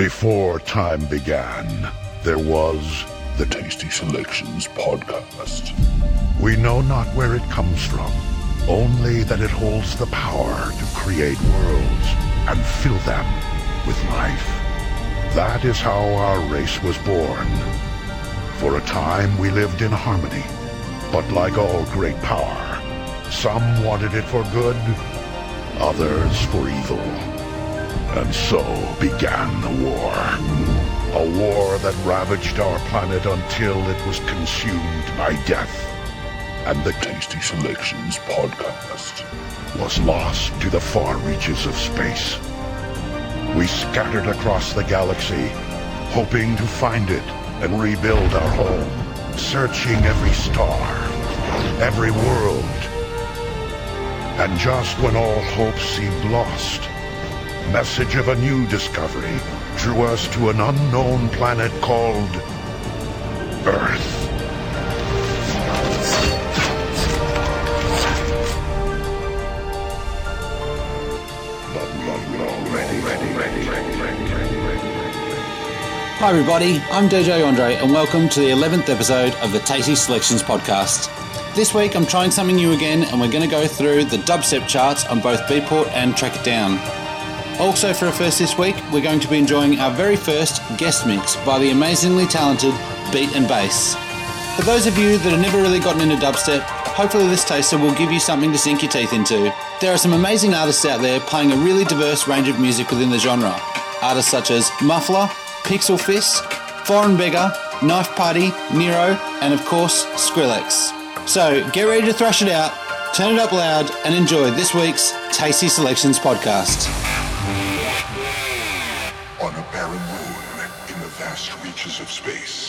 Before time began, there was the Tasty Selections podcast. We know not where it comes from, only that it holds the power to create worlds and fill them with life. That is how our race was born. For a time we lived in harmony, but like all great power, some wanted it for good, others for evil. And so began the war. A war that ravaged our planet until it was consumed by death. And the Tasty Selections podcast was lost to the far reaches of space. We scattered across the galaxy, hoping to find it and rebuild our home, searching every star, every world. And just when all hope seemed lost, message of a new discovery drew us to an unknown planet called Earth. Hi, everybody. I'm DJ Andre, and welcome to the 11th episode of the Tasty Selections podcast. This week, I'm trying something new again, and we're going to go through the dubstep charts on both Beatport and Track It Down. Also, for a first this week, we're going to be enjoying our very first guest mix by the amazingly talented Beat and Bass. For those of you that have never really gotten into dubstep, hopefully this taster will give you something to sink your teeth into. There are some amazing artists out there playing a really diverse range of music within the genre. Artists such as Muffler, Pixel Fist, Foreign Beggar, Knife Party, Nero, and of course, Skrillex. So get ready to thrash it out, turn it up loud, and enjoy this week's Tasty Selections podcast. Reaches of space. Space.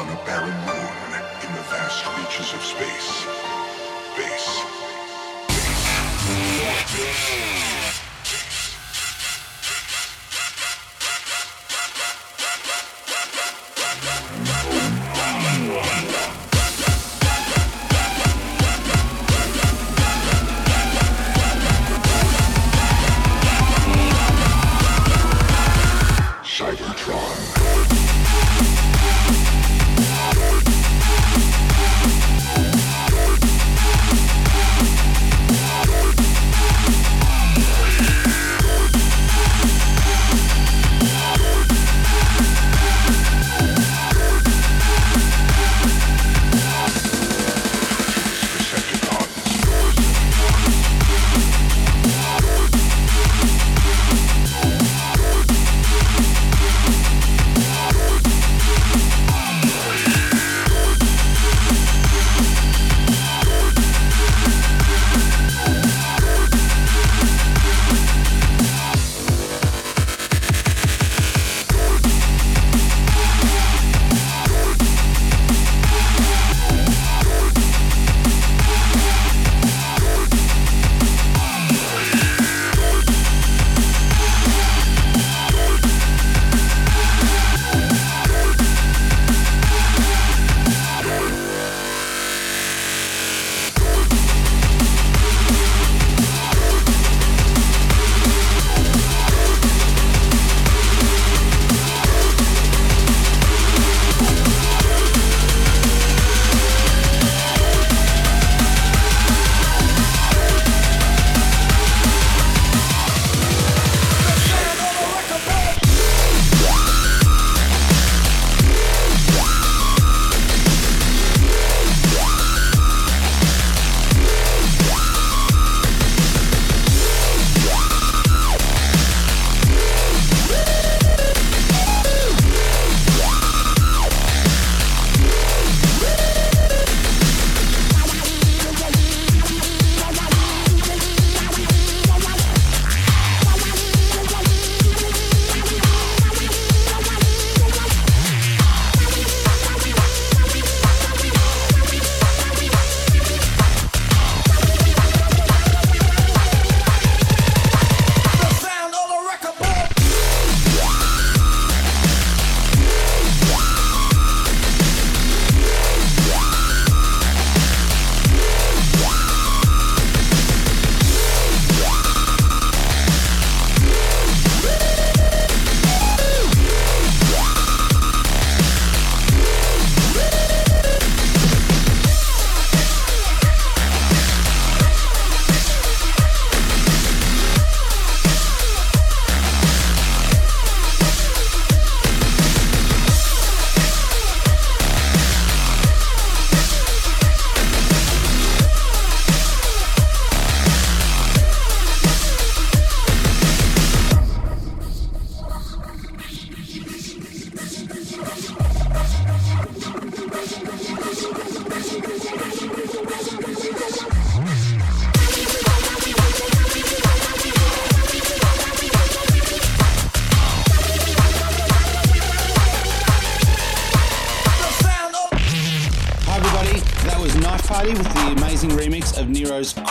On a barren moon in the vast reaches of space.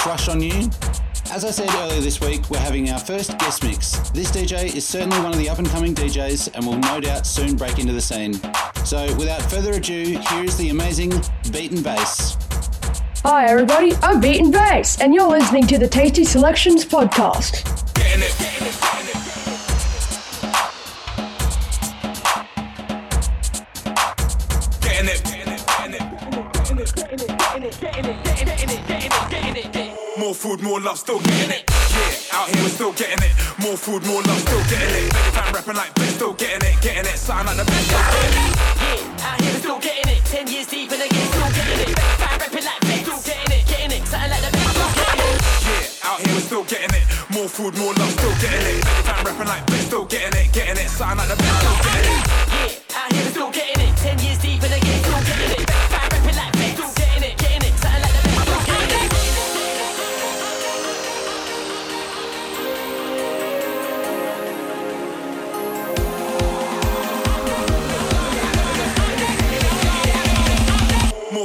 Nero's Crush on You. As I said earlier this week, we're having our first guest mix. This DJ is certainly one of the up and coming DJs and will no doubt soon break into the scene. So without further ado, here is the amazing Beaten Bass. Hi, everybody. I'm Beaten Bass, and you're listening to the Tasty Selections podcast. Getting it, getting it, getting it. Getting it, getting it, getting it. More food, more love, still getting it. Yeah, out here we're still getting it. More food, more love, still getting it. Make fan rapping like bitch, still getting it, getting it. Sound like the best, still getting it. Yeah, out here we're still getting it. Ten years deep and again still getting it. Fire rapping like Vic, still getting it, getting it. Something like the best, still getting it. Yeah, out here we're still getting it. More food, more love, still getting it. Make fan rapping like bitch, still getting it, getting it. Sound like the best, still getting it.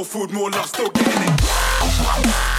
Food, more love, still getting it.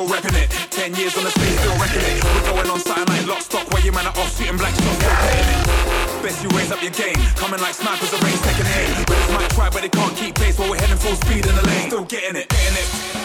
Still repping it. Ten years on the stage, still wrecking it. We're going on something like lock stock, where you man are off shooting black shots, still getting it. Best you raise up your game, coming like snipers, the range taking aim. Brothers might try, but they can't keep pace while we're heading full speed in the lane. Still getting it, getting it.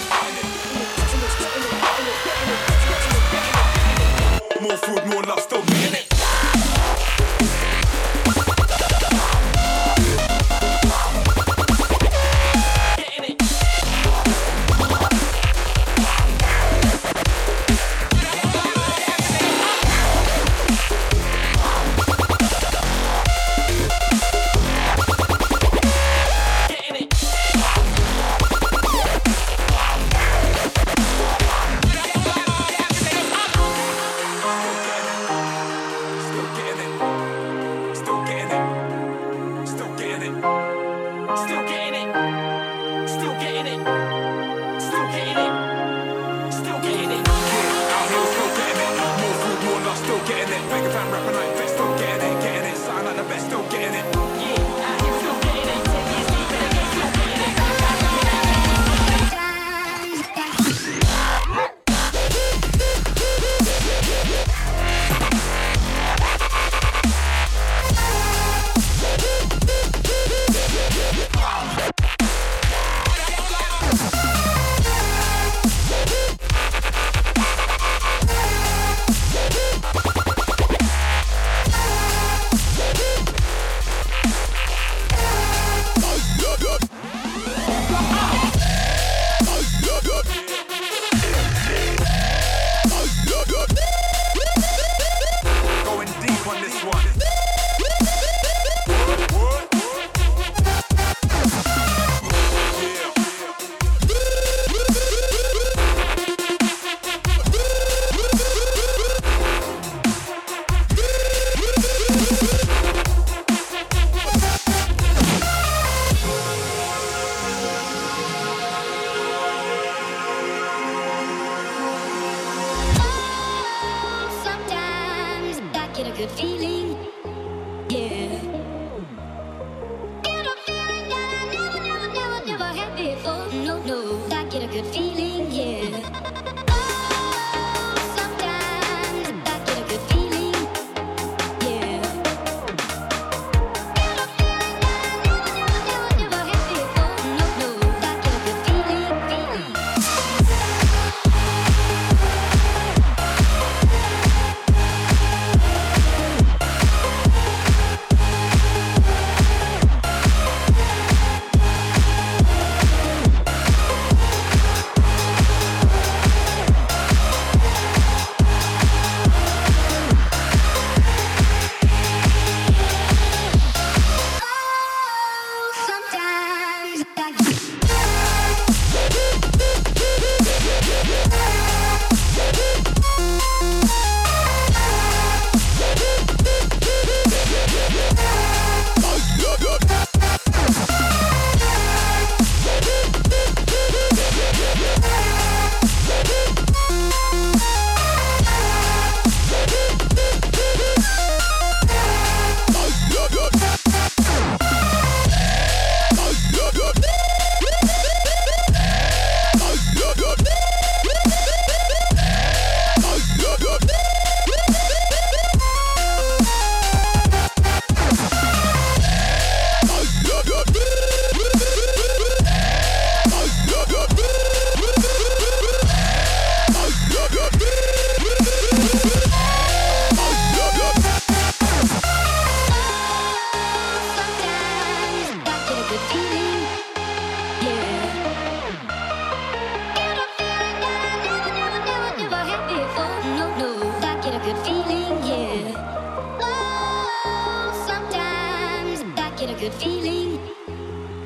Good feeling.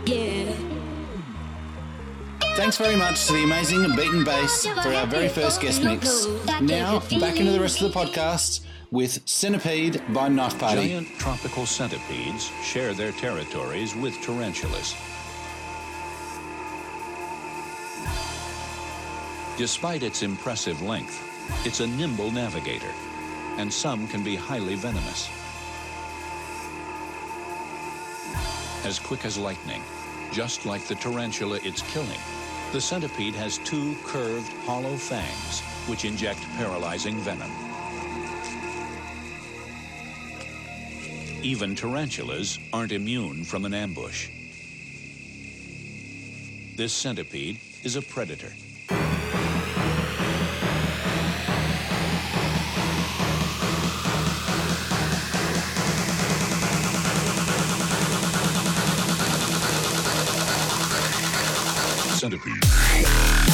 Yeah. Thanks very much to the amazing Beaten Bass for our very first guest mix. Now, back into the rest of the podcast with Centipede by Knife Party. Giant tropical centipedes share their territories with tarantulas. Despite its impressive length, it's a nimble navigator, and some can be highly venomous. As quick as lightning, just like the tarantula it's killing, the centipede has two curved, hollow fangs which inject paralyzing venom. Even tarantulas aren't immune from an ambush. This centipede is a predator. Centipede.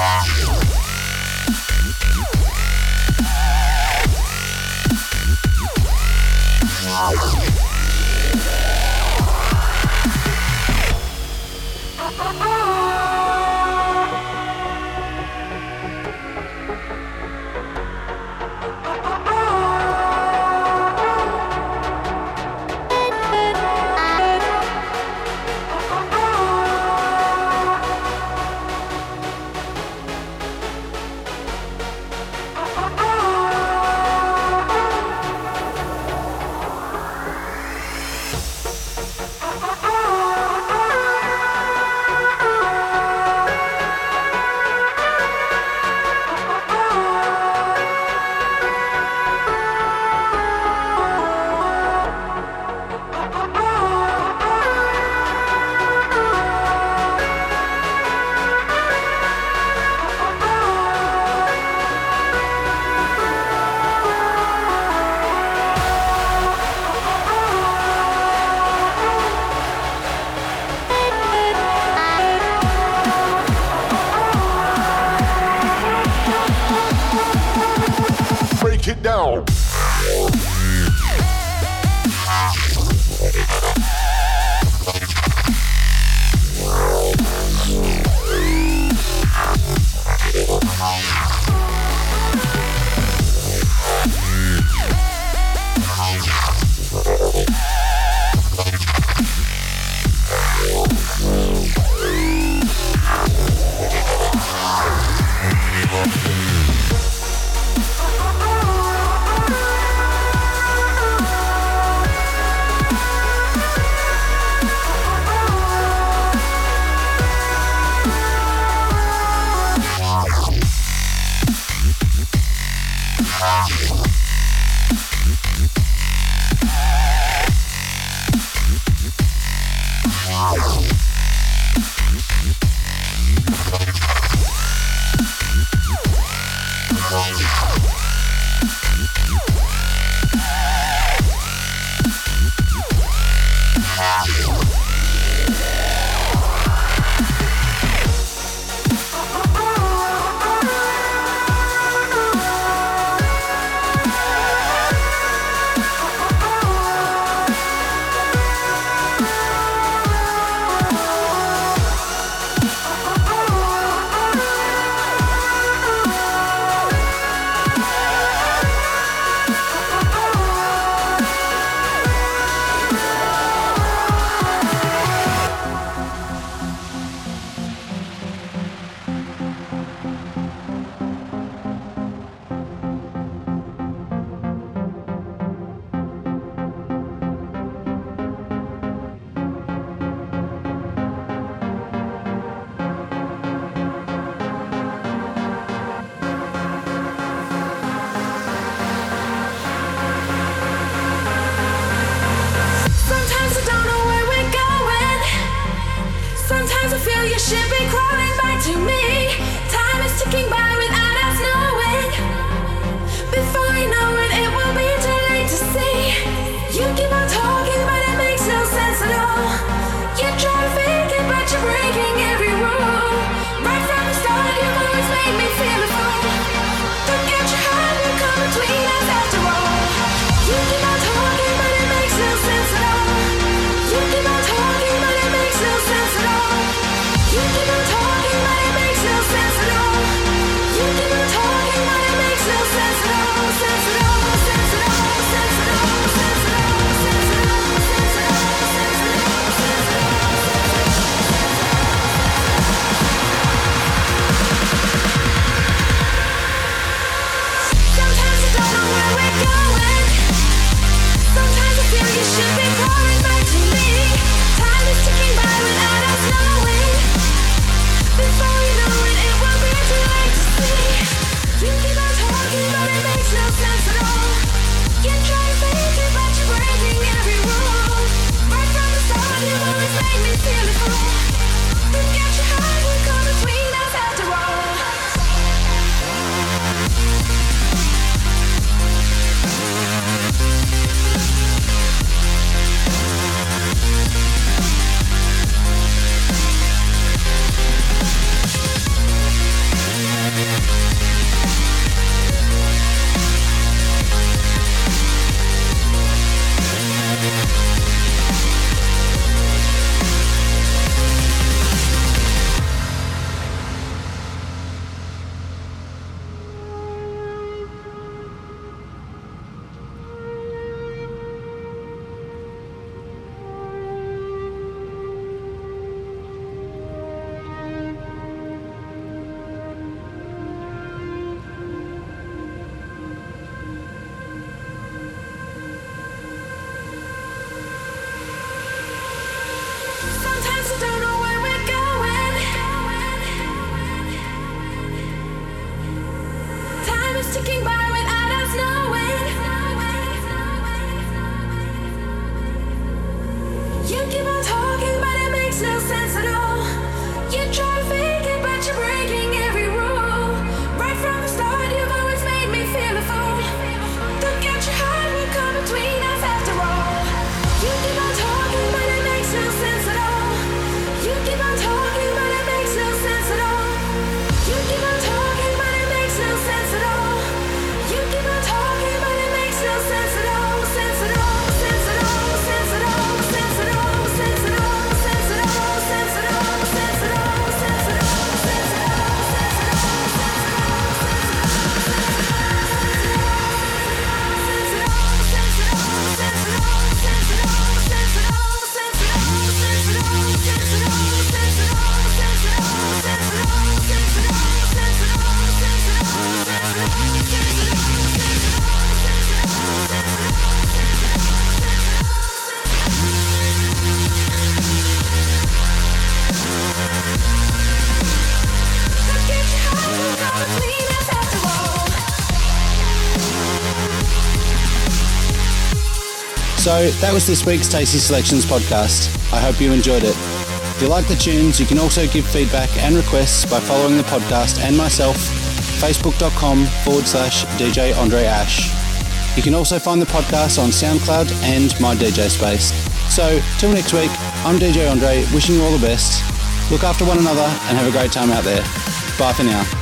Break So that was this week's Tasty Selections podcast. I hope you enjoyed it. If you like the tunes, you can also give feedback and requests by following the podcast and myself, facebook.com forward slash DJ Andre Ash. You can also find the podcast on SoundCloud and my DJ space. So, till next week, I'm DJ Andre, wishing you all the best. Look after one another and have a great time out there. Bye for now.